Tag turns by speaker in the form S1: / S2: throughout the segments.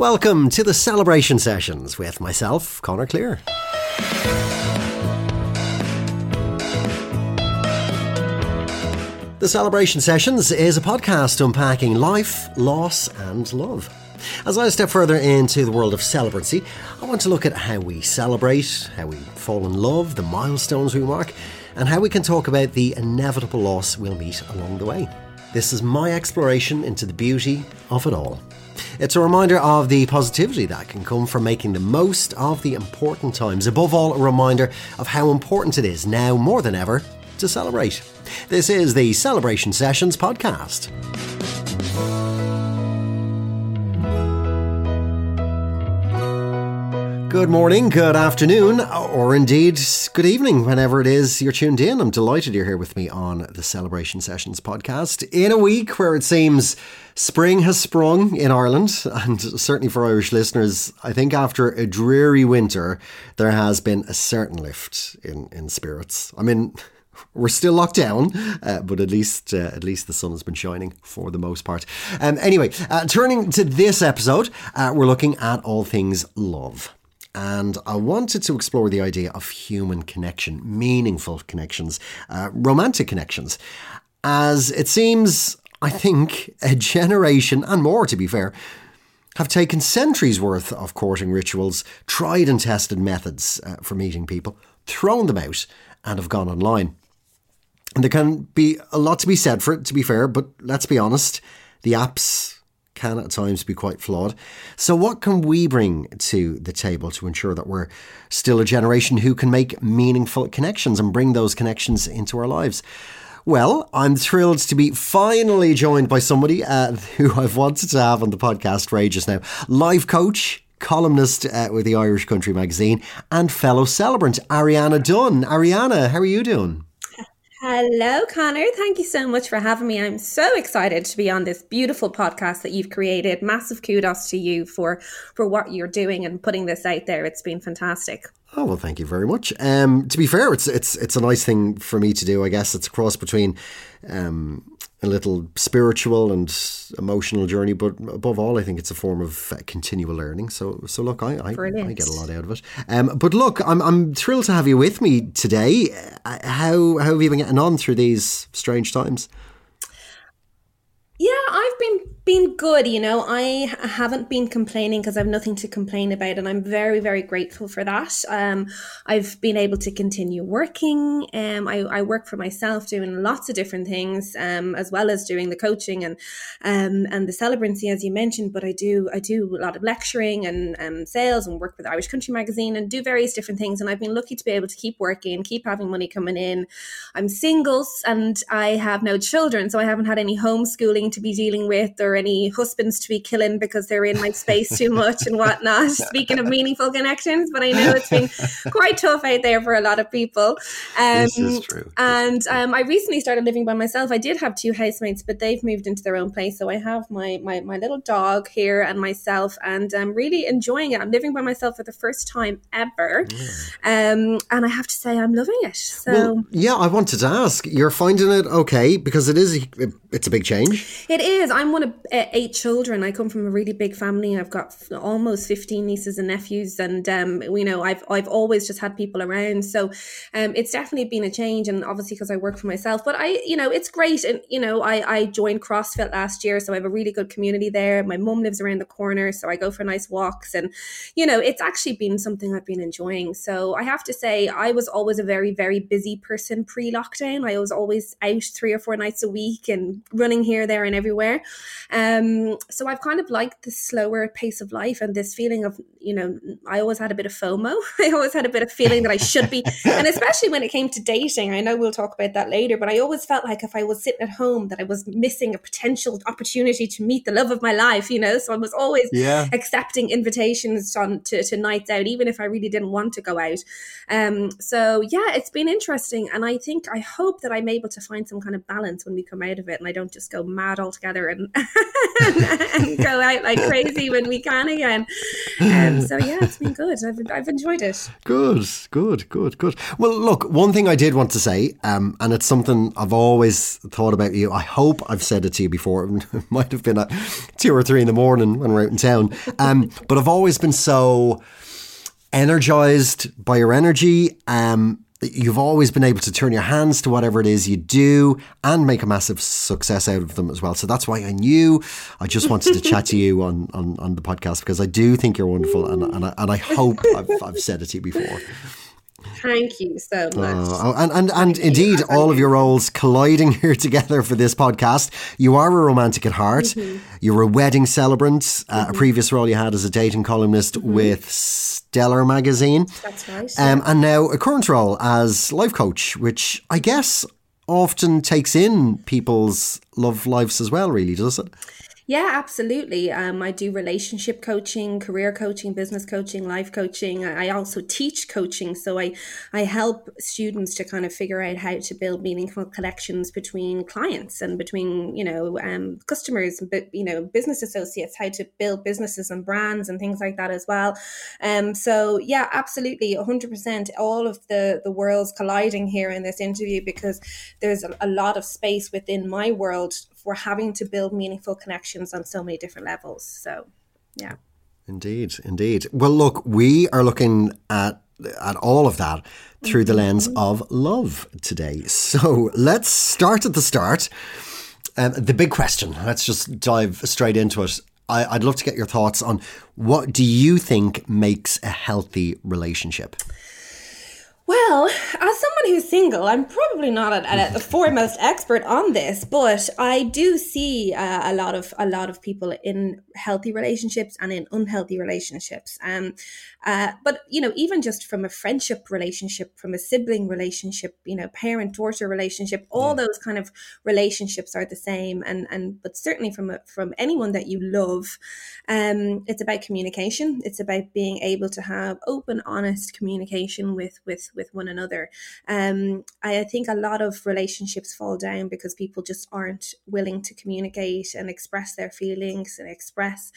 S1: Welcome to the celebration sessions with myself, Connor Clear. The Celebration Sessions is a podcast unpacking life, loss, and love. As I step further into the world of celebrancy, I want to look at how we celebrate, how we fall in love, the milestones we mark, and how we can talk about the inevitable loss we'll meet along the way. This is my exploration into the beauty of it all. It's a reminder of the positivity that can come from making the most of the important times. Above all, a reminder of how important it is now more than ever to celebrate. This is the Celebration Sessions podcast. Good morning, good afternoon, or indeed good evening, whenever it is you're tuned in. I'm delighted you're here with me on the Celebration Sessions podcast in a week where it seems spring has sprung in Ireland, and certainly for Irish listeners, I think after a dreary winter, there has been a certain lift in, in spirits. I mean, we're still locked down, uh, but at least uh, at least the sun has been shining for the most part. Um, anyway, uh, turning to this episode, uh, we're looking at all things love and I wanted to explore the idea of human connection, meaningful connections, uh, romantic connections, as it seems, I think, a generation and more, to be fair, have taken centuries worth of courting rituals, tried and tested methods uh, for meeting people, thrown them out, and have gone online. And there can be a lot to be said for it, to be fair, but let's be honest, the apps can at times be quite flawed. So, what can we bring to the table to ensure that we're still a generation who can make meaningful connections and bring those connections into our lives? Well, I'm thrilled to be finally joined by somebody uh, who I've wanted to have on the podcast for ages now. Life coach, columnist uh, with the Irish Country magazine, and fellow celebrant, Ariana Dunne. Ariana, how are you doing?
S2: Hello, Connor. Thank you so much for having me. I'm so excited to be on this beautiful podcast that you've created. Massive kudos to you for for what you're doing and putting this out there. It's been fantastic.
S1: Oh well, thank you very much. Um, to be fair, it's it's it's a nice thing for me to do. I guess it's a cross between um, a little spiritual and emotional journey, but above all, I think it's a form of uh, continual learning. So, so look, I, I, I, get a lot out of it. Um, but look, I'm, I'm thrilled to have you with me today. Uh, how, how have you been getting on through these strange times?
S2: Yeah, I've been been good. You know, I haven't been complaining because I've nothing to complain about, and I'm very very grateful for that. Um, I've been able to continue working. Um, I, I work for myself, doing lots of different things, um, as well as doing the coaching and um and the celebrancy, as you mentioned. But I do I do a lot of lecturing and um, sales, and work with Irish Country Magazine, and do various different things. And I've been lucky to be able to keep working, keep having money coming in. I'm singles, and I have no children, so I haven't had any homeschooling to be dealing with or any husbands to be killing because they're in my space too much and whatnot. Speaking of meaningful connections, but I know it's been quite tough out there for a lot of people.
S1: Um, this is true.
S2: And um, I recently started living by myself. I did have two housemates, but they've moved into their own place. So I have my my, my little dog here and myself, and I'm really enjoying it. I'm living by myself for the first time ever, um, and I have to say I'm loving it. So well,
S1: yeah, I wanted to ask, you're finding it okay because it is it's a big change.
S2: It is. I'm one of uh, eight children. I come from a really big family. I've got almost 15 nieces and nephews, and um, you know, I've I've always just had people around. So, um, it's definitely been a change, and obviously because I work for myself. But I, you know, it's great, and you know, I I joined CrossFit last year, so I have a really good community there. My mum lives around the corner, so I go for nice walks, and you know, it's actually been something I've been enjoying. So I have to say, I was always a very very busy person pre lockdown. I was always out three or four nights a week and running here, there, and everywhere. Um, so I've kind of liked the slower pace of life and this feeling of, you know, I always had a bit of FOMO. I always had a bit of feeling that I should be, and especially when it came to dating. I know we'll talk about that later, but I always felt like if I was sitting at home, that I was missing a potential opportunity to meet the love of my life, you know. So I was always yeah. accepting invitations on to, to nights out, even if I really didn't want to go out. Um, so yeah, it's been interesting, and I think I hope that I'm able to find some kind of balance when we come out of it. And I don't just go mad altogether and, and go out like crazy when we can again. Um, so yeah, it's been good. I've, I've enjoyed it.
S1: Good, good, good, good. Well, look, one thing I did want to say, um, and it's something I've always thought about you. I hope I've said it to you before. It might have been at two or three in the morning when we're out in town. Um, but I've always been so energized by your energy. Um, you've always been able to turn your hands to whatever it is you do and make a massive success out of them as well. So that's why I knew I just wanted to chat to you on, on, on the podcast because I do think you're wonderful and, and, I, and I hope I've, I've said it to you before.
S2: Thank you so much.
S1: Oh, and and, and indeed, all of your roles colliding here together for this podcast. You are a romantic at heart. Mm-hmm. You're a wedding celebrant. Uh, mm-hmm. A previous role you had as a dating columnist mm-hmm. with Stellar magazine.
S2: That's right. Um,
S1: and now a current role as life coach, which I guess often takes in people's love lives as well, really, does it?
S2: Yeah, absolutely. Um, I do relationship coaching, career coaching, business coaching, life coaching. I also teach coaching, so I I help students to kind of figure out how to build meaningful connections between clients and between you know um, customers, but you know business associates, how to build businesses and brands and things like that as well. Um, so yeah, absolutely, hundred percent. All of the the worlds colliding here in this interview because there's a, a lot of space within my world we're having to build meaningful connections on so many different levels. So, yeah.
S1: Indeed, indeed. Well, look, we are looking at at all of that through the lens mm-hmm. of love today. So let's start at the start. Um, the big question. Let's just dive straight into it. I, I'd love to get your thoughts on what do you think makes a healthy relationship.
S2: Well, as someone who's single, I'm probably not a, a, foremost expert on this, but I do see uh, a lot of a lot of people in healthy relationships and in unhealthy relationships. Um, uh, but you know, even just from a friendship relationship, from a sibling relationship, you know, parent daughter relationship, all yeah. those kind of relationships are the same. And and but certainly from a, from anyone that you love, um, it's about communication. It's about being able to have open, honest communication with with with one another. Um, I, I think a lot of relationships fall down because people just aren't willing to communicate and express their feelings and express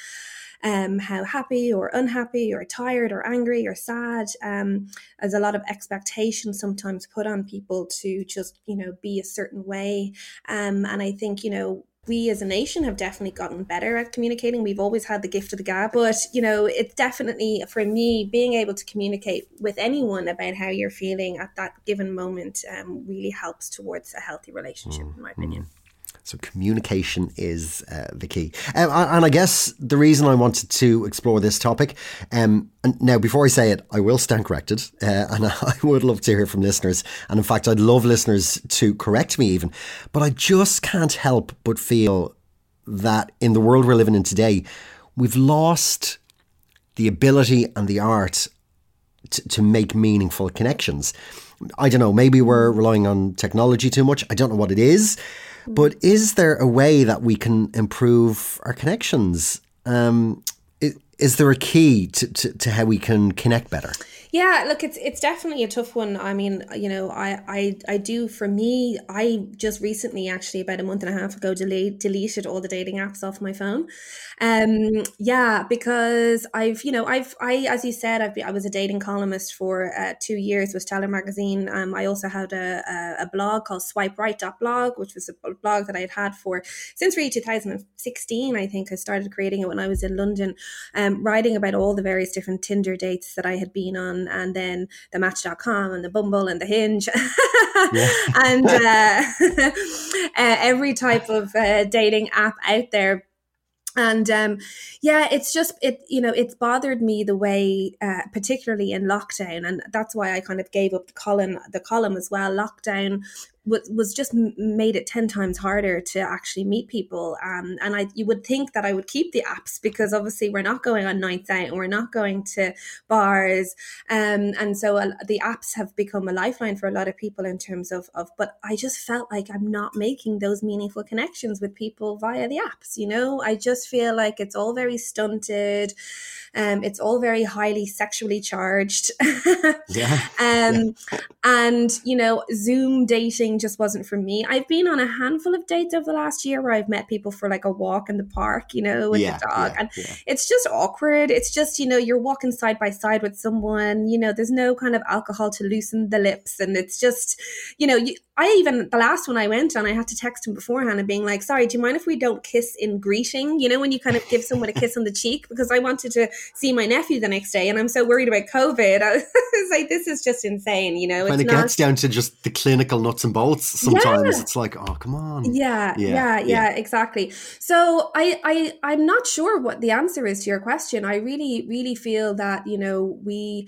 S2: um, how happy or unhappy or tired or angry or sad. Um, there's a lot of expectation sometimes put on people to just, you know, be a certain way. Um, and I think, you know, we as a nation have definitely gotten better at communicating. We've always had the gift of the gab, but you know, it's definitely for me being able to communicate with anyone about how you're feeling at that given moment um, really helps towards a healthy relationship, mm, in my opinion. Mm.
S1: So communication is uh, the key. Um, and I guess the reason I wanted to explore this topic, um, and now before I say it, I will stand corrected, uh, and I would love to hear from listeners. And in fact, I'd love listeners to correct me even. But I just can't help but feel that in the world we're living in today, we've lost the ability and the art to, to make meaningful connections. I don't know, maybe we're relying on technology too much. I don't know what it is. But is there a way that we can improve our connections? Um, is, there a key to, to, to how we can connect better?
S2: Yeah, look, it's it's definitely a tough one. I mean, you know, I I I do for me. I just recently, actually, about a month and a half ago, delete, deleted all the dating apps off my phone. Um, yeah, because I've you know I've I as you said I've been, I was a dating columnist for uh, two years with Stellar magazine. Um, I also had a, a, a blog called Swipe Right blog, which was a blog that I had had for since really 2016. I think I started creating it when I was in London, um, writing about all the various different Tinder dates that I had been on and then the Match.com and the Bumble and the Hinge. And uh, uh, every type of uh, dating app out there. And um, yeah it's just it you know it's bothered me the way uh, particularly in lockdown and that's why i kind of gave up the column the column as well lockdown was, was just made it 10 times harder to actually meet people. Um, and I you would think that I would keep the apps because obviously we're not going on nights out and we're not going to bars. Um, and so uh, the apps have become a lifeline for a lot of people in terms of, of but I just felt like I'm not making those meaningful connections with people via the apps you know? I just feel like it's all very stunted. Um, it's all very highly sexually charged.
S1: Yeah.
S2: um,
S1: yeah.
S2: and you know Zoom dating thing just wasn't for me. I've been on a handful of dates over the last year where I've met people for like a walk in the park, you know, with yeah, the dog. Yeah, and yeah. it's just awkward. It's just, you know, you're walking side by side with someone, you know, there's no kind of alcohol to loosen the lips. And it's just, you know, you, I even the last one I went on, I had to text him beforehand and being like, "Sorry, do you mind if we don't kiss in greeting?" You know, when you kind of give someone a kiss on the cheek because I wanted to see my nephew the next day, and I'm so worried about COVID. I was like, "This is just insane," you know.
S1: When it not... gets down to just the clinical nuts and bolts, sometimes yeah. it's like, "Oh, come on."
S2: Yeah, yeah, yeah, yeah, exactly. So I, I, I'm not sure what the answer is to your question. I really, really feel that you know we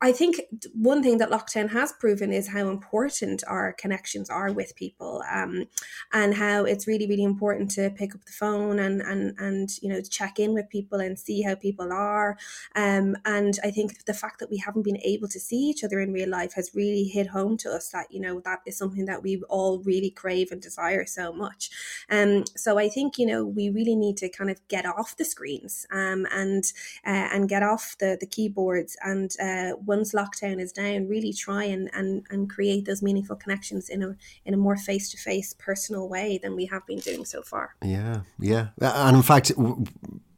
S2: I think one thing that lockdown has proven is how important our connections are with people, um, and how it's really, really important to pick up the phone and and and you know check in with people and see how people are. Um, and I think the fact that we haven't been able to see each other in real life has really hit home to us that you know that is something that we all really crave and desire so much. Um, so I think you know we really need to kind of get off the screens um, and uh, and get off the the keyboards and uh, once lockdown is down, really try and, and, and create those meaningful connections in a in a more face to face, personal way than we have been doing so far.
S1: Yeah, yeah, and in fact.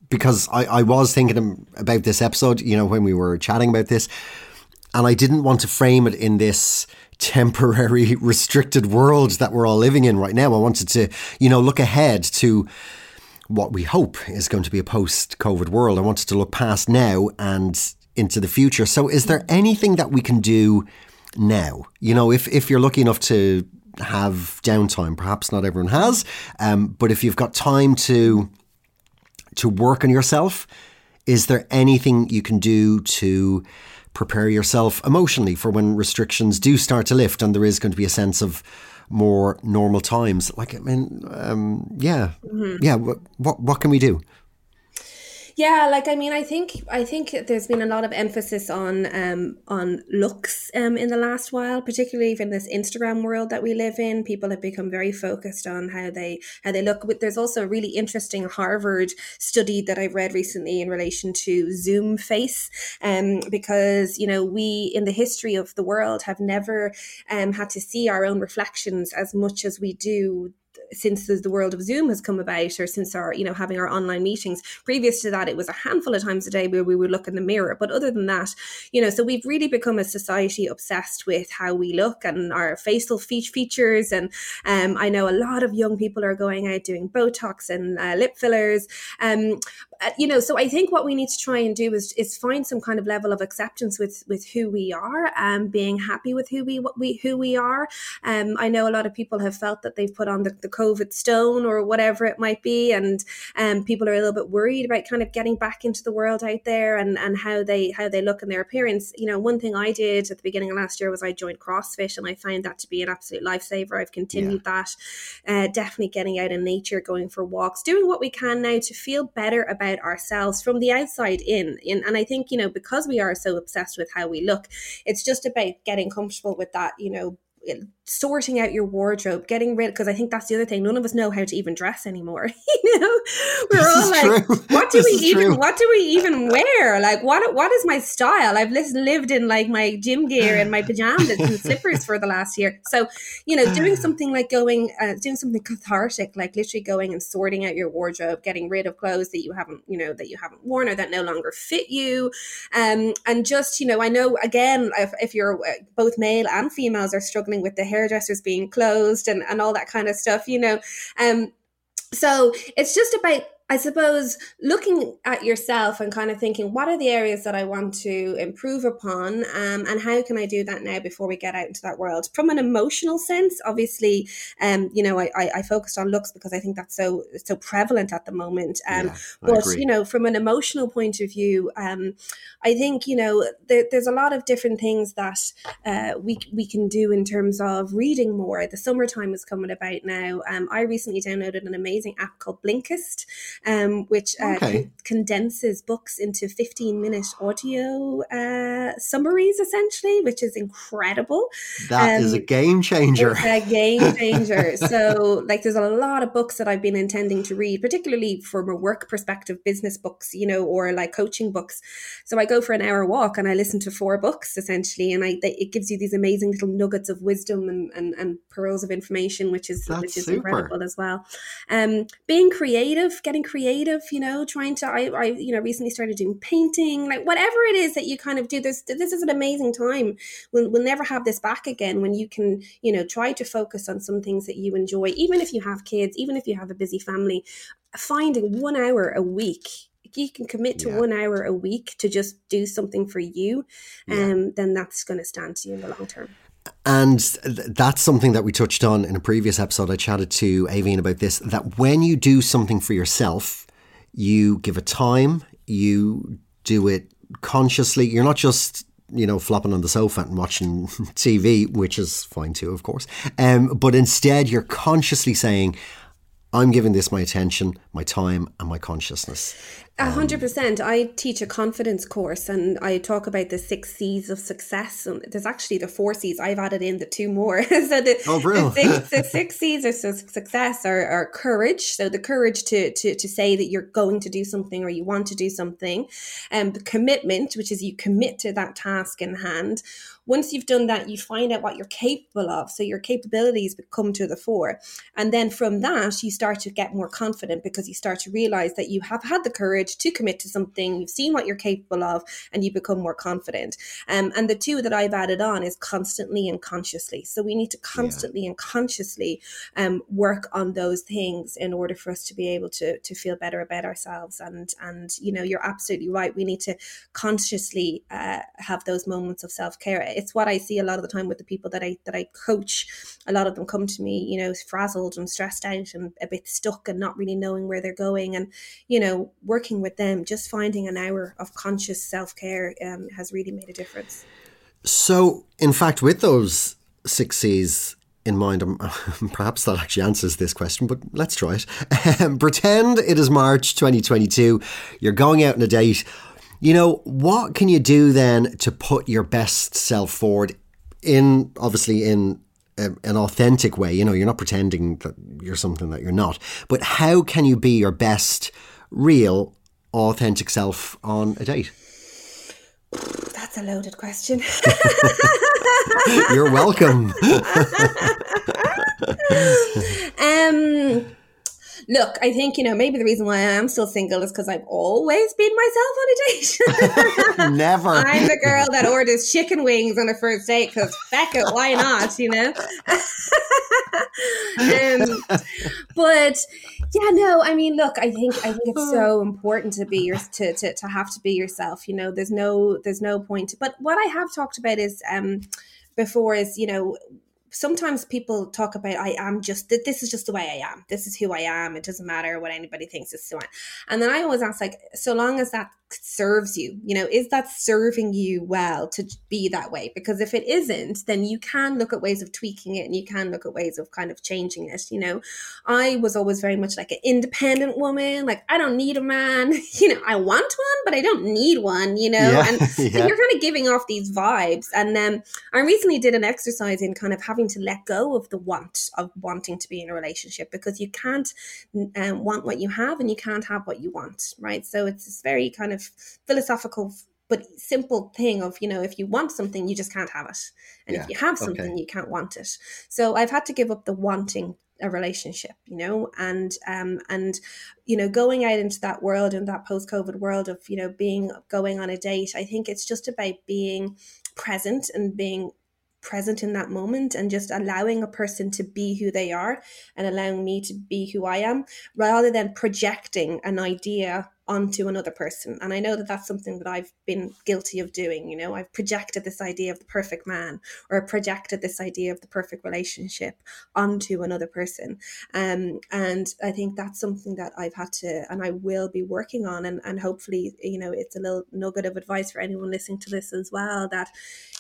S1: Because I, I was thinking about this episode, you know, when we were chatting about this, and I didn't want to frame it in this temporary restricted world that we're all living in right now. I wanted to, you know, look ahead to what we hope is going to be a post COVID world. I wanted to look past now and into the future. So, is there anything that we can do now? You know, if, if you're lucky enough to have downtime, perhaps not everyone has, um, but if you've got time to to work on yourself, is there anything you can do to prepare yourself emotionally for when restrictions do start to lift and there is going to be a sense of more normal times? Like, I mean, um, yeah, mm-hmm. yeah. What, what what can we do?
S2: Yeah, like I mean, I think I think there's been a lot of emphasis on um, on looks um, in the last while, particularly in this Instagram world that we live in. People have become very focused on how they how they look. There's also a really interesting Harvard study that I've read recently in relation to Zoom face, um, because you know we in the history of the world have never um, had to see our own reflections as much as we do since the, the world of Zoom has come about, or since our, you know, having our online meetings. Previous to that, it was a handful of times a day where we would look in the mirror. But other than that, you know, so we've really become a society obsessed with how we look and our facial features. And um, I know a lot of young people are going out doing Botox and uh, lip fillers. Um, uh, you know, so I think what we need to try and do is is find some kind of level of acceptance with with who we are, and um, being happy with who we what we who we are. Um, I know a lot of people have felt that they've put on the, the COVID stone or whatever it might be, and um, people are a little bit worried about kind of getting back into the world out there and and how they how they look in their appearance. You know, one thing I did at the beginning of last year was I joined CrossFit, and I found that to be an absolute lifesaver. I've continued yeah. that, uh, definitely getting out in nature, going for walks, doing what we can now to feel better about about ourselves from the outside in. in. And I think, you know, because we are so obsessed with how we look, it's just about getting comfortable with that, you know, sorting out your wardrobe, getting rid because I think that's the other thing. None of us know how to even dress anymore. you know, we're this all like, true. what do this we even true. what do we even wear? Like what what is my style? I've lived in like my gym gear and my pajamas and slippers for the last year. So, you know, doing something like going uh, doing something cathartic, like literally going and sorting out your wardrobe, getting rid of clothes that you haven't, you know, that you haven't worn or that no longer fit you. Um and just, you know, I know again if, if you're uh, both male and females are struggling with the hairdressers being closed and, and all that kind of stuff, you know. Um, so it's just about I suppose looking at yourself and kind of thinking, what are the areas that I want to improve upon, um, and how can I do that now before we get out into that world? From an emotional sense, obviously, um, you know, I, I, I focused on looks because I think that's so so prevalent at the moment. Um, yeah, but you know, from an emotional point of view, um, I think you know there, there's a lot of different things that uh, we we can do in terms of reading more. The summertime is coming about now. Um, I recently downloaded an amazing app called Blinkist um, which uh, okay. con- condenses books into 15 minute audio uh, summaries, essentially, which is incredible.
S1: That um, is a um, game changer.
S2: a game changer. so, like, there's a lot of books that I've been intending to read, particularly from a work perspective, business books, you know, or like coaching books. So I go for an hour walk and I listen to four books essentially, and I they, it gives you these amazing little nuggets of wisdom and, and, and pearls of information, which is That's which is super. incredible as well. Um, being creative, getting creative, you know, trying to I, I you know recently started doing painting, like whatever it is that you kind of do. This this is an amazing time. We'll we'll never have this back again when you can you know try to focus on some things that you enjoy, even if you have kids, even if you have a busy family. Finding one hour a week you can commit to yeah. one hour a week to just do something for you, yeah. um, then that's going to stand to you in the long term.
S1: And that's something that we touched on in a previous episode. I chatted to Aveen about this that when you do something for yourself, you give it time, you do it consciously. You're not just you know, flopping on the sofa and watching TV, which is fine too, of course. Um, but instead, you're consciously saying, I'm giving this my attention, my time, and my consciousness.
S2: A hundred percent. I teach a confidence course, and I talk about the six C's of success. And there's actually the four C's. I've added in the two more. so the,
S1: oh,
S2: the, six, the six C's of success are, are courage. So the courage to, to to say that you're going to do something or you want to do something, and um, the commitment, which is you commit to that task in hand once you've done that, you find out what you're capable of. So your capabilities come to the fore. And then from that, you start to get more confident because you start to realize that you have had the courage to commit to something, you've seen what you're capable of, and you become more confident. Um, and the two that I've added on is constantly and consciously. So we need to constantly yeah. and consciously um, work on those things in order for us to be able to, to feel better about ourselves. And, and, you know, you're absolutely right. We need to consciously uh, have those moments of self care it's what I see a lot of the time with the people that I that I coach. A lot of them come to me, you know, frazzled and stressed out and a bit stuck and not really knowing where they're going. And you know, working with them, just finding an hour of conscious self care um, has really made a difference.
S1: So, in fact, with those six C's in mind, um, perhaps that actually answers this question, but let's try it. Um, pretend it is March 2022. You're going out on a date you know, what can you do then to put your best self forward in, obviously, in a, an authentic way? You know, you're not pretending that you're something that you're not, but how can you be your best, real, authentic self on a date?
S2: That's a loaded question.
S1: You're welcome.
S2: um look, I think, you know, maybe the reason why I am still single is because I've always been myself on a date.
S1: Never.
S2: I'm the girl that orders chicken wings on a first date because feck it, why not, you know? um, but yeah, no, I mean, look, I think I think it's so important to be your to, to to have to be yourself. You know, there's no there's no point. But what I have talked about is um before is you know sometimes people talk about I am just this is just the way I am. This is who I am. It doesn't matter what anybody thinks. It's so on. And then I always ask like, so long as that serves you you know is that serving you well to be that way because if it isn't then you can look at ways of tweaking it and you can look at ways of kind of changing it you know i was always very much like an independent woman like i don't need a man you know i want one but i don't need one you know yeah, and yeah. you're kind of giving off these vibes and then um, i recently did an exercise in kind of having to let go of the want of wanting to be in a relationship because you can't um, want what you have and you can't have what you want right so it's this very kind of of philosophical but simple thing of you know if you want something you just can't have it and yeah. if you have something okay. you can't want it so i've had to give up the wanting a relationship you know and um and you know going out into that world and that post covid world of you know being going on a date i think it's just about being present and being present in that moment and just allowing a person to be who they are and allowing me to be who I am rather than projecting an idea onto another person. And I know that that's something that I've been guilty of doing. You know, I've projected this idea of the perfect man or projected this idea of the perfect relationship onto another person. Um, and I think that's something that I've had to, and I will be working on. And, and hopefully, you know, it's a little nugget of advice for anyone listening to this as well that,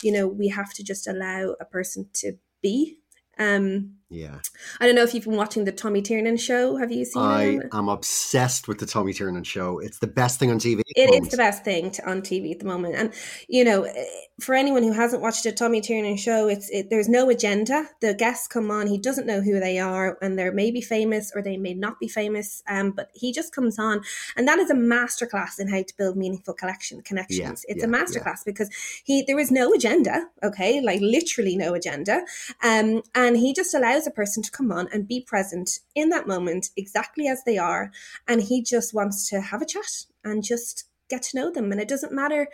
S2: you know, we have to just allow a person to be. Um,
S1: Yeah.
S2: I don't know if you've been watching the Tommy Tiernan show. Have you seen
S1: I
S2: it?
S1: I am obsessed with the Tommy Tiernan show. It's the best thing on TV.
S2: It is the best thing to, on TV at the moment. And, you know, eh, for anyone who hasn't watched a Tommy Tiernan show, it's it, there's no agenda. The guests come on, he doesn't know who they are, and they may be famous or they may not be famous, um, but he just comes on. And that is a masterclass in how to build meaningful collection connections.
S1: Yeah,
S2: it's
S1: yeah,
S2: a masterclass because he there is no agenda, okay? Like literally no agenda. Um, and he just allows a person to come on and be present in that moment exactly as they are. And he just wants to have a chat and just get to know them. And it doesn't matter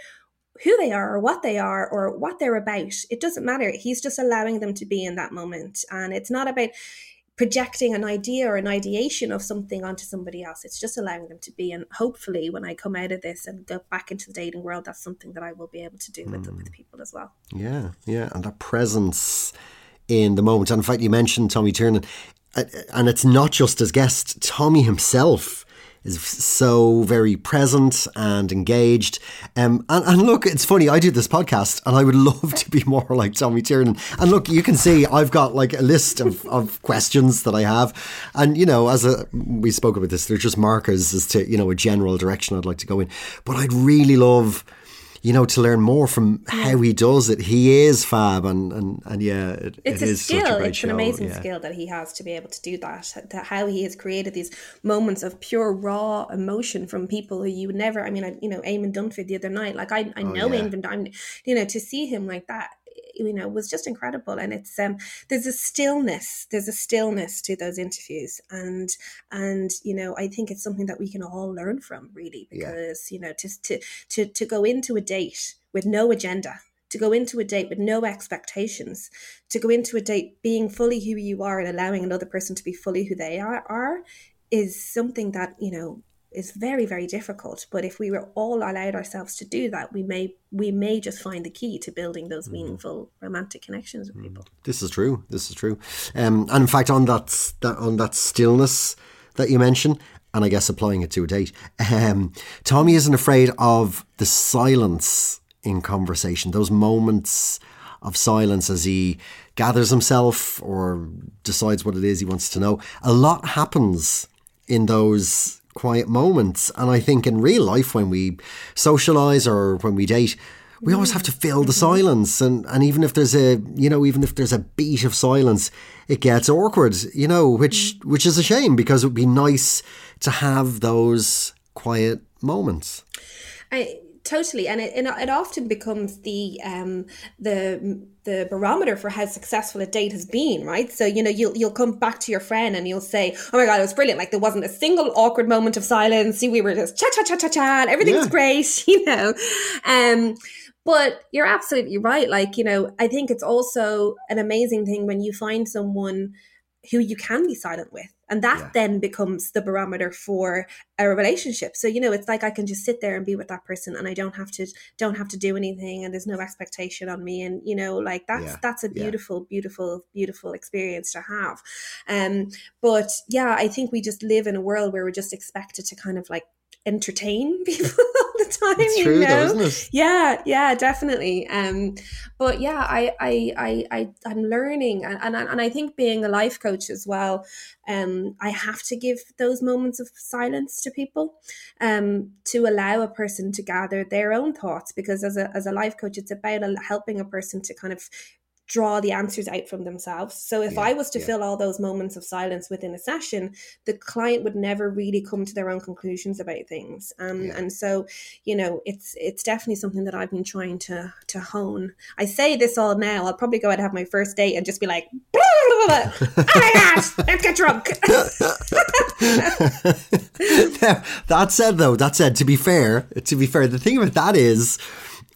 S2: who they are or what they are or what they're about. It doesn't matter. He's just allowing them to be in that moment. And it's not about projecting an idea or an ideation of something onto somebody else. It's just allowing them to be. And hopefully, when I come out of this and go back into the dating world, that's something that I will be able to do with, mm. with people as well.
S1: Yeah, yeah. And that presence in the moment. And in fact, you mentioned Tommy Tiernan, uh, and it's not just as guest, Tommy himself is so very present and engaged. Um, and, and look, it's funny, I do this podcast and I would love to be more like Tommy Tiernan. And look, you can see I've got like a list of, of questions that I have. And, you know, as a, we spoke about this, they're just markers as to, you know, a general direction I'd like to go in. But I'd really love you know, to learn more from how he does it. He is fab, and and, and yeah, it,
S2: it's
S1: it
S2: a
S1: is
S2: skill.
S1: Such a great
S2: it's
S1: show.
S2: an amazing
S1: yeah.
S2: skill that he has to be able to do that. that. How he has created these moments of pure raw emotion from people who you never. I mean, I, you know, Eamon Dunphy the other night. Like I, I
S1: Oh,
S2: know
S1: yeah.
S2: Eamon. I'm, you know, to see him like that. You know, was just incredible, and it's um. There's a stillness. There's a stillness to those interviews, and and you know, I think it's something that we can all learn from, really,
S1: Yeah.
S2: because you know, to to to to go into a date with no agenda, to go into a date with no expectations, to go into a date being fully who you are and allowing another person to be fully who they are, are is something that, you know, is very, very difficult. But if we were all allowed ourselves to do that, we may we may just find the key to building those meaningful romantic connections with people.
S1: This is true. This is true. Um, and in fact, on that, that on that stillness that you mentioned, and I guess applying it to a date, um, Tommy isn't afraid of the silence in conversation. Those moments of silence as he gathers himself or decides what it is he wants to know. A lot happens in those quiet moments, and I think in real life when we socialize or when we date we always have to fill the silence. And, and even if there's a you know even if there's a beat of silence it gets awkward you know which which is a shame because it would be nice to have those quiet moments.
S2: I totally, and it, and it often becomes the um the the barometer for how successful a date has been, right? So you know you'll you'll come back to your friend and you'll say, "Oh my god, it was brilliant! Like there wasn't a single awkward moment of silence. See, we were just chat chat chat chat chat. Everything's
S1: Yeah.
S2: great, you know." Um, but you're absolutely right. Like you know, I think it's also an amazing thing when you find someone who you can be silent with and that
S1: Yeah.
S2: then becomes the barometer for a relationship so you know it's like i can just sit there and be with that person and i don't have to don't have to do anything and there's no expectation on me and you know like that's
S1: Yeah.
S2: that's a
S1: Yeah.
S2: beautiful beautiful beautiful experience to have um but yeah i think we just live in a world where we're just expected to kind of like entertain people all the time
S1: it's
S2: you
S1: true
S2: know?
S1: though isn't it?
S2: Yeah yeah definitely. Um but yeah i i i, I i'm learning and, and and i think being a life coach as well um i have to give those moments of silence to people um to allow a person to gather their own thoughts because as a as a life coach it's about helping a person to kind of draw the answers out from themselves. So if
S1: Yeah,
S2: I was to
S1: yeah.
S2: fill all those moments of silence within a session, the client would never really come to their own conclusions about things. Um,
S1: Yeah.
S2: And so, you know, it's it's definitely something that I've been trying to to hone. I say this all now. I'll probably go out and have my first date and just be like, blah, blah, blah, oh my god, let's get drunk.
S1: That said though that said to be fair to be fair the thing about that is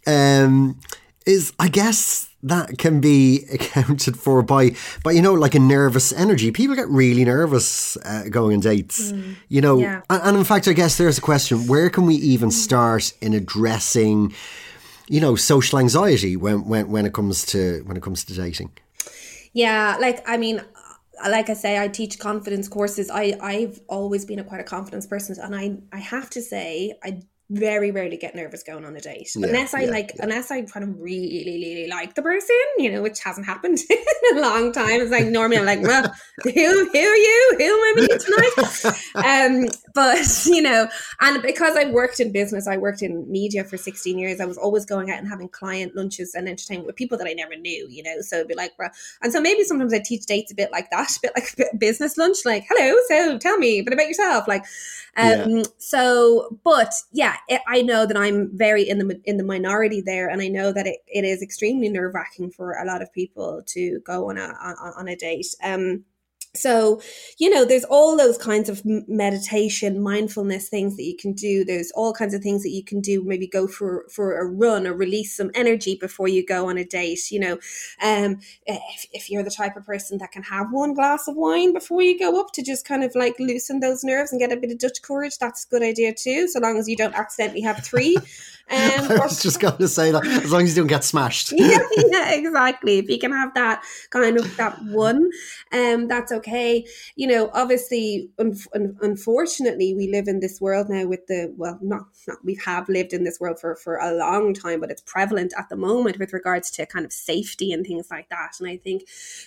S1: um is i guess that can be accounted for by by you know like a nervous energy people get really nervous uh, going on dates you know
S2: yeah.
S1: and, and in fact i guess there's a question where can we even start in addressing you know social anxiety when when when it comes to when it comes to dating
S2: Yeah, like I mean, like I say, I teach confidence courses. I I've always been a quite a confidence person, and I I have to say I very rarely get nervous going on a date yeah, unless I yeah, like yeah. unless I kind of really really like the person, you know, which hasn't happened in a long time. It's like normally I'm like, well, who who are you? Who am I meeting tonight? um, but you know, and because I worked in business, I worked in media for 16 years. I was always going out and having client lunches and entertainment with people that I never knew, you know. So it'd be like, well, and so maybe sometimes I teach dates a bit like that, a bit like business lunch, like, hello, so tell me a bit about yourself, like. Um, so, but yeah, it, I know that I'm very in the in the minority there, and I know that it, it is extremely nerve wracking for a lot of people to go on a on, on a date. Um, so you know there's all those kinds of meditation mindfulness things that you can do. There's all kinds of things that you can do maybe go for for a run or release some energy before you go on a date you know. Um if, if you're the type of person that can have one glass of wine before you go up to just kind of like loosen those nerves and get a bit of dutch courage that's a good idea too so long as you don't accidentally have three
S1: um, I was just going to say that as long as you don't get smashed.
S2: yeah, yeah, exactly. If you can have that kind of that one, um, that's okay. You know, obviously, un- un- unfortunately, we live in this world now with the well, not not we have lived in this world for for a long time, but it's prevalent at the moment with regards to kind of safety and things like that. And I think,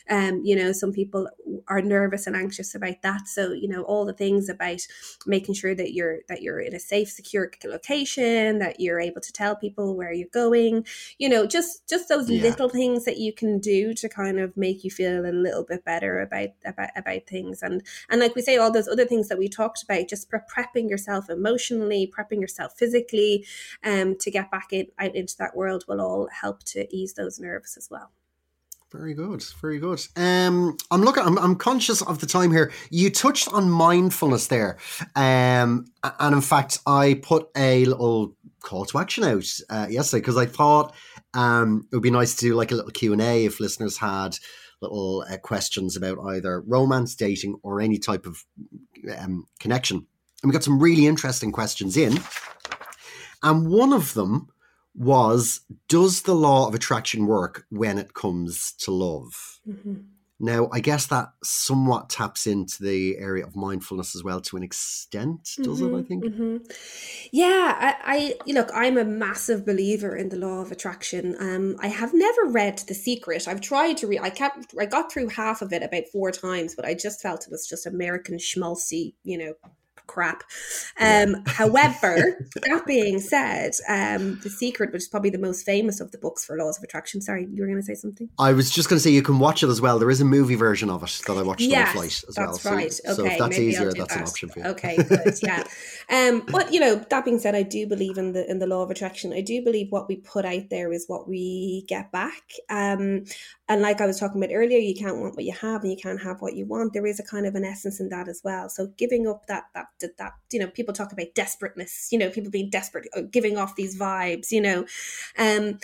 S2: um, you know, some people are nervous and anxious about that. So you know, all the things about making sure that you're that you're in a safe, secure location, that you're able able to tell people where you're going you know just just those yeah. little things that you can do to kind of make you feel a little bit better about about about things and and like we say all those other things that we talked about just pre- prepping yourself emotionally prepping yourself physically um to get back in out into that world will all help to ease those nerves as well
S1: very good, very good. Um, I'm looking. I'm, I'm conscious of the time here. You touched on mindfulness there, um, and in fact, I put a little call to action out uh, yesterday because I thought um, it would be nice to do like a little Q and A if listeners had little uh, questions about either romance, dating, or any type of um, connection. And we got some really interesting questions in, and one of them was: Does the law of attraction work when it comes to love? Mm-hmm. Now, I guess that somewhat taps into the area of mindfulness as well to an extent, does mm-hmm, it? I mm-hmm, think.
S2: Mm-hmm. Yeah, I, I look. I'm a massive believer in the law of attraction. Um, I have never read The Secret. I've tried to read. I kept. I got through half of it about four times, but I just felt it was just American schmaltzy, you know, crap. Um, however, that being said, um, The Secret, which is probably the most famous of the books for laws of attraction. Sorry, you were going to say something?
S1: I was just going to say you can watch it as well. There is a movie version of it that I watched yes, on flight as
S2: that's
S1: well.
S2: Right.
S1: So,
S2: okay,
S1: so if that's easier, that's
S2: that.
S1: an option for you.
S2: Okay, good. Yeah. um, but you know, that being said, I do believe in the in the law of attraction. I do believe what we put out there is what we get back. Um, and like I was talking about earlier, you can't want what you have, and you can't have what you want. There is a kind of an essence in that as well. So giving up that that that, you know people talk about desperateness you know people being desperate uh, giving off these vibes you know. Um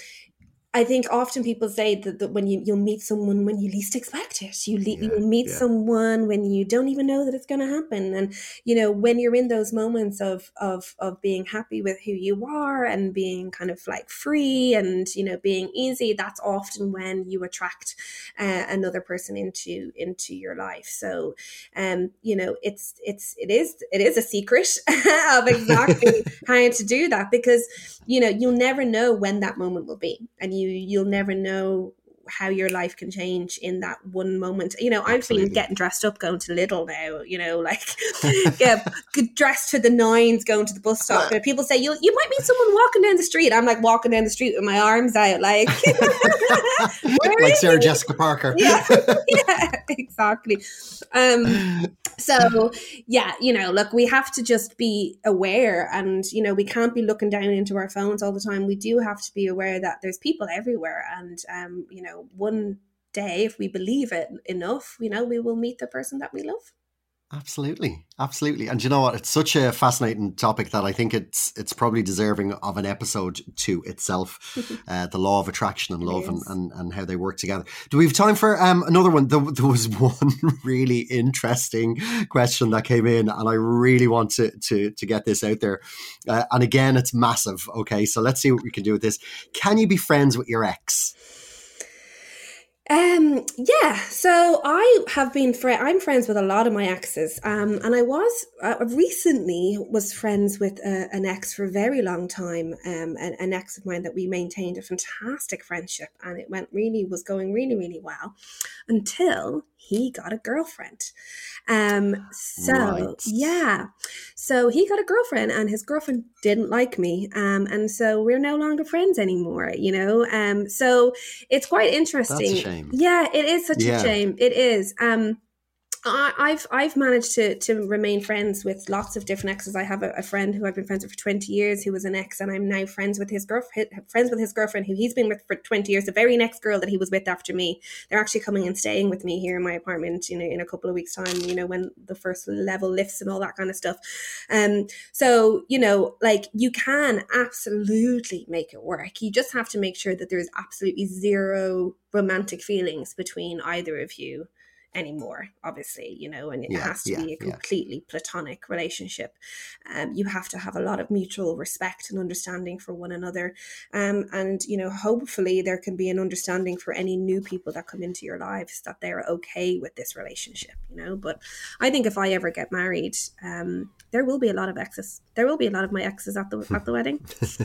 S2: I think often people say that, that when you, you'll meet someone when you least expect it. You le- yeah, you'll meet yeah. someone when you don't even know that it's going to happen. And, you know, when you're in those moments of, of, of being happy with who you are and being kind of like free and, you know, being easy, that's often when you attract uh, another person into, into your life. So, um, you know, it's, it's, it is, it is a secret of exactly how to do that because, you know, you'll never know when that moment will be. And you you'll never know how your life can change in that one moment. You know, I've been getting dressed up going to Lidl now, you know, like yeah, dressed to the nines going to the bus stop. But people say you you might meet someone walking down the street. I'm like walking down the street with my arms out like
S1: like Sarah Jessica Parker.
S2: yeah, yeah, exactly. Um so yeah, you know, look, we have to just be aware and you know, we can't be looking down into our phones all the time. We do have to be aware that there's people everywhere and um, you know, one day, if we believe it enough, you know, we will meet the person that we love.
S1: Absolutely, absolutely, and you know what? It's such a fascinating topic that I think it's it's probably deserving of an episode to itself. uh, the law of attraction and love, and, and, and how they work together. Do we have time for um, another one? There, there, was one really interesting question that came in, and I really want to to to get this out there. Uh, and again, it's massive. Okay, so let's see what we can do with this. Can you be friends with your ex?
S2: Um, yeah, so I have been fri I'm friends with a lot of my exes, um, and I was uh, recently was friends with uh, an ex for a very long time, um, an, an ex of mine that we maintained a fantastic friendship, and it went really was going really really well, until he got a girlfriend. Um, so right. yeah, so he got a girlfriend, and his girlfriend didn't like me, um, and so we're no longer friends anymore. You know, um, so it's quite interesting. Yeah, it is such yeah. a shame. It is. Um, I, have I've managed to to remain friends with lots of different exes. I have a, a, friend who I've been friends with for twenty years, who was an ex, and I'm now friends with his girlfriend, friends with his girlfriend, who he's been with for twenty years. The very next girl that he was with after me, they're actually coming and staying with me here in my apartment. You know, in a couple of weeks' time. You know, when the first level lifts and all that kind of stuff. Um, so you know, like you can absolutely make it work. You just have to make sure that there's absolutely zero romantic feelings between either of you anymore obviously you know and it yeah, has to yeah, be a completely yeah. platonic relationship. Um, you have to have a lot of mutual respect and understanding for one another. Um, and you know hopefully there can be an understanding for any new people that come into your lives that they're okay with this relationship you know. But i think if i ever get married um, there will be a lot of exes there will be a lot of my exes at the at the wedding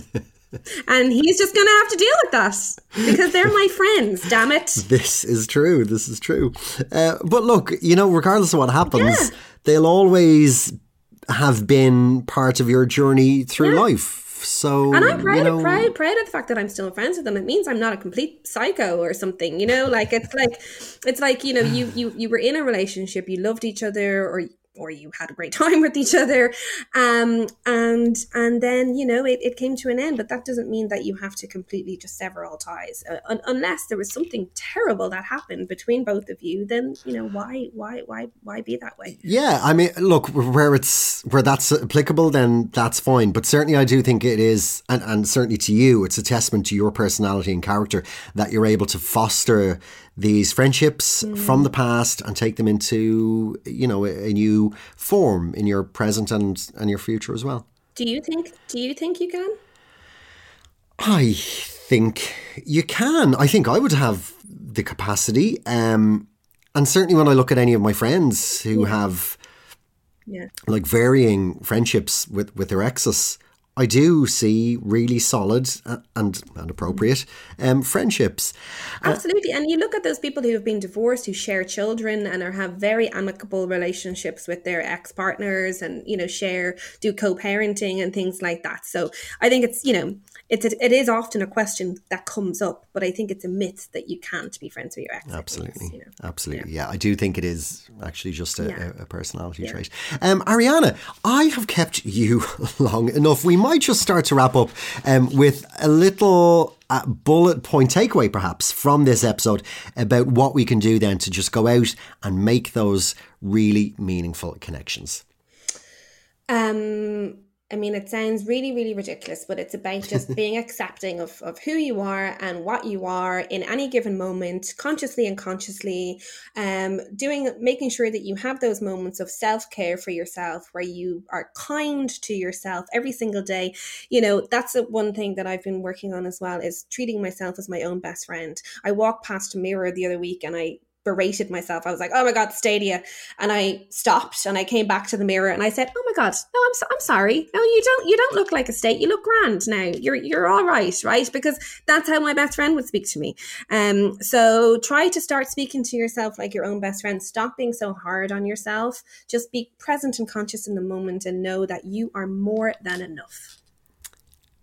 S2: and he's just going to have to deal with that because they're my friends. Damn it!
S1: This is true. This is true. Uh, but look, you know, regardless of what happens, yeah. they'll always have been part of your journey through yeah. life. So,
S2: and I'm proud, you know, proud, proud of the fact that I'm still friends with them. It means I'm not a complete psycho or something, you know. Like it's like, it's like you know, you you you were in a relationship, you loved each other, or or you had a great time with each other. Um, and and then you know it, it came to an end. But that doesn't mean that you have to completely just sever all ties. Uh, un- unless there was something terrible that happened between both of you then you know why why why why be that way?
S1: Yeah i mean look where it's where that's applicable then that's fine. But certainly i do think it is and, and certainly to you it's a testament to your personality and character that you're able to foster these friendships mm. from the past and take them into you know a, a, new form in your present and and your future as well
S2: do you think do you think you can
S1: i think you can i think i would have the capacity um and certainly when i look at any of my friends who yeah. have yeah. like varying friendships with with their exes I do see really solid and, and appropriate um, friendships.
S2: Uh, Absolutely. and you look at those people who have been divorced, who share children and are, have very amicable relationships with their ex partners and, you know, share, do co parenting and things like that. So I think it's, you know, it's a, it is often a question that comes up, but I think it's a myth that you can't be friends with your ex.
S1: Absolutely, you know? absolutely, yeah. yeah. I do think it is actually just a, yeah. a personality yeah. trait. Um, Ariana, I have kept you long enough. We might just start to wrap up um, with a little uh, bullet point takeaway, perhaps, from this episode about what we can do then to just go out and make those really meaningful connections.
S2: Um, I mean, it sounds really, really ridiculous, but it's about just being accepting of, of who you are and what you are in any given moment, consciously and consciously, um, doing, making sure that you have those moments of self care for yourself where you are kind to yourself every single day. You know, that's the one thing that I've been working on as well is treating myself as my own best friend. I walked past a mirror the other week and I berated myself. I was like, "Oh my god, Stadia," and I stopped and I came back to the mirror and I said, "Oh my god, no, I'm so, I'm sorry. No, you don't. You don't look like a state. You look grand now. You're you're all right, right? Because that's how my best friend would speak to me. Um, so try to start speaking to yourself like your own best friend. Stop being so hard on yourself. Just be present and conscious in the moment and know that you are more than enough."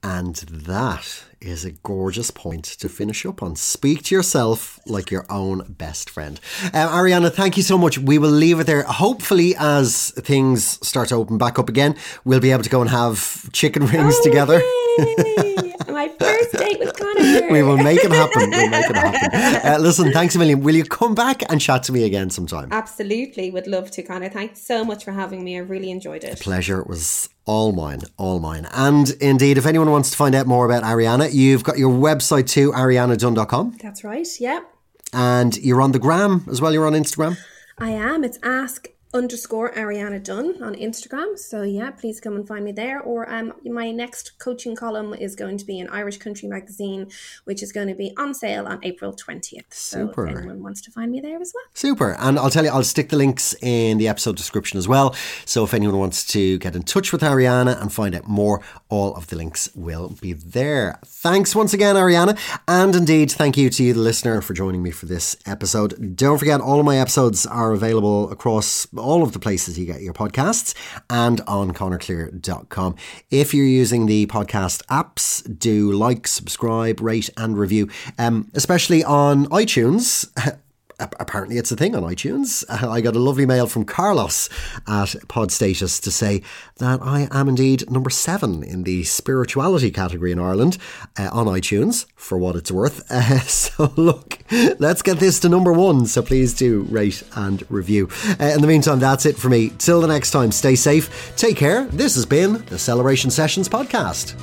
S1: And that is a gorgeous point to finish up on. Speak to yourself like your own best friend. Uh, Ariana, thank you so much. We will leave it there. Hopefully, as things start to open back up again, we'll be able to go and have chicken wings oh, together.
S2: My first date with Connor.
S1: we will make it happen. We'll make it happen. Uh, listen, thanks a million. Will you come back and chat to me again sometime?
S2: Absolutely. Would love to, Connor. Thanks so much for having me. I really enjoyed it.
S1: pleasure. It was all mine, all mine. And indeed, if anyone wants to find out more about Ariana, you've got your website too, arianadunne.com.
S2: That's right, yeah.
S1: And you're on the gram as well, you're on Instagram?
S2: I am. It's Ask underscore Ariana Dunne on Instagram. So yeah, please come and find me there. Or um, my next coaching column is going to be in Irish Country Magazine, which is going to be on sale on April twentieth. So Super. if anyone wants to find me there as well.
S1: Super. And I'll tell you, I'll stick the links in the episode description as well. So if anyone wants to get in touch with Ariana and find out more, all of the links will be there. Thanks once again, Ariana, and indeed thank you to you, the listener, for joining me for this episode. Don't forget, all of my episodes are available across all of the places you get your podcasts and on connorclear.com. If you're using the podcast apps, do like, subscribe, rate, and review, um, especially on iTunes. apparently it's a thing on iTunes. I got a lovely mail from Carlos at Podstatus to say that I am indeed number seven in the spirituality category in Ireland uh, on iTunes, for what it's worth. Uh, so, look, let's get this to number one. So, please do rate and review. Uh, in the meantime, that's it for me. Till the next time, stay safe, take care. This has been the Celebration Sessions podcast.